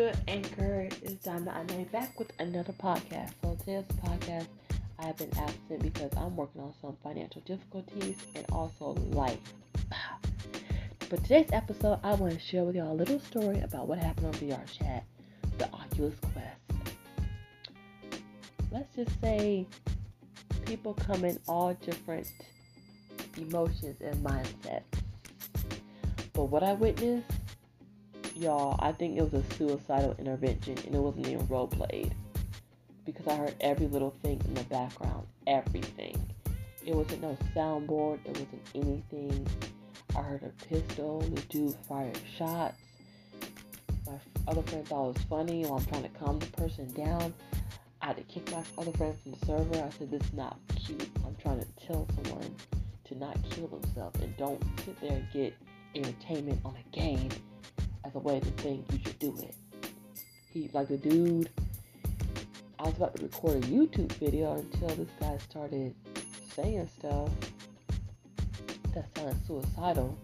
good, Anchor? It's I'm back with another podcast. So today's podcast, I have been absent because I'm working on some financial difficulties and also life. But today's episode, I want to share with y'all a little story about what happened on VR Chat, the Oculus Quest. Let's just say people come in all different emotions and mindsets. But what I witnessed y'all, I think it was a suicidal intervention and it wasn't even role played. Because I heard every little thing in the background. Everything. It wasn't no soundboard, it wasn't anything. I heard a pistol, the dude fired shots. My other friend thought it was funny while I'm trying to calm the person down. I had to kick my other friend from the server. I said, This is not cute. I'm trying to tell someone to not kill themselves and don't sit there and get entertainment on a game as a way to think you should do it. He's like the dude. I was about to record a YouTube video until this guy started saying stuff that sounded suicidal.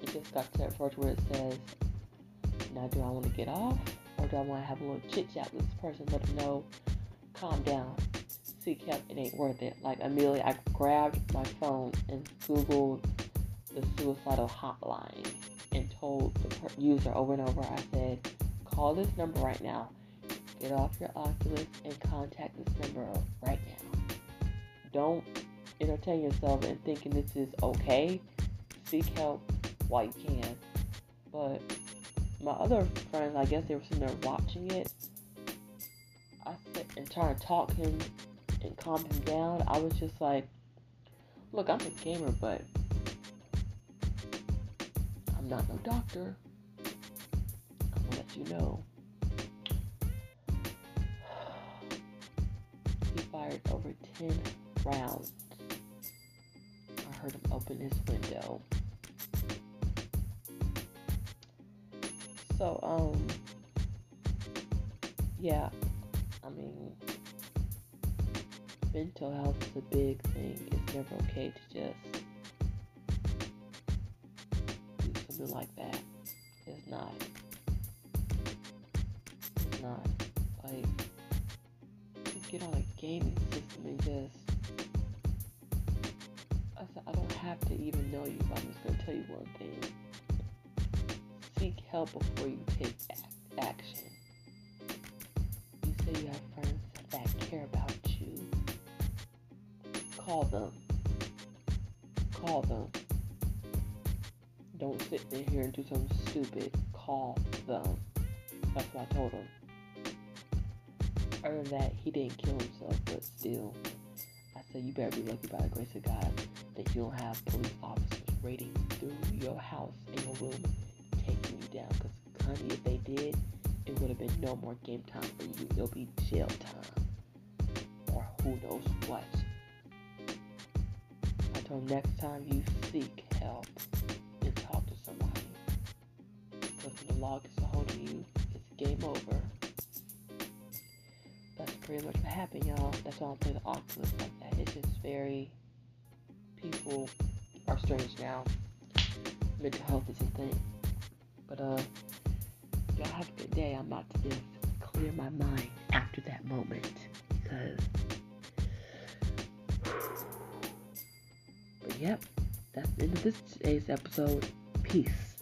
It just got to that part where it says, "Now, do I want to get off, or do I want to have a little chit chat with this person? Let them know, calm down, seek help. It ain't worth it." Like immediately, I grabbed my phone and Googled the suicidal hotline and told the user over and over, I said, call this number right now. Get off your Oculus and contact this number right now. Don't entertain yourself in thinking this is okay. Seek help while you can. But my other friends, I guess they were sitting there watching it. I sit and trying to talk him and calm him down. I was just like, look, I'm a gamer, but I'm not no doctor. Gonna let you know. He fired over 10 rounds. I heard him open his window. So, um, yeah, I mean, mental health is a big thing. It's never okay to just something like that. It's not. It's not. Like, get on a gaming system and just. I said, I don't have to even know you, but I'm just going to tell you one thing. Seek help before you take action. You say you have friends that care about you. Call them. Call them don't sit in here and do something stupid. Call them. That's what I told him. Other than that, he didn't kill himself, but still, I said you better be lucky by the grace of God that you don't have police officers raiding through your house and your room, taking you down. Because, honey, if they did, it would have been no more game time for you. It'll be jail time. Or who knows what. Until next time you seek help, log is a hold of you, it's game over. That's pretty much what happened, y'all. That's why I'm playing the Oculus like that. It's just very people are strange now. Mental health is a thing. But uh y'all have a good day. I'm about to just clear my mind after that moment because but yep, that's the end of this today's episode. Peace.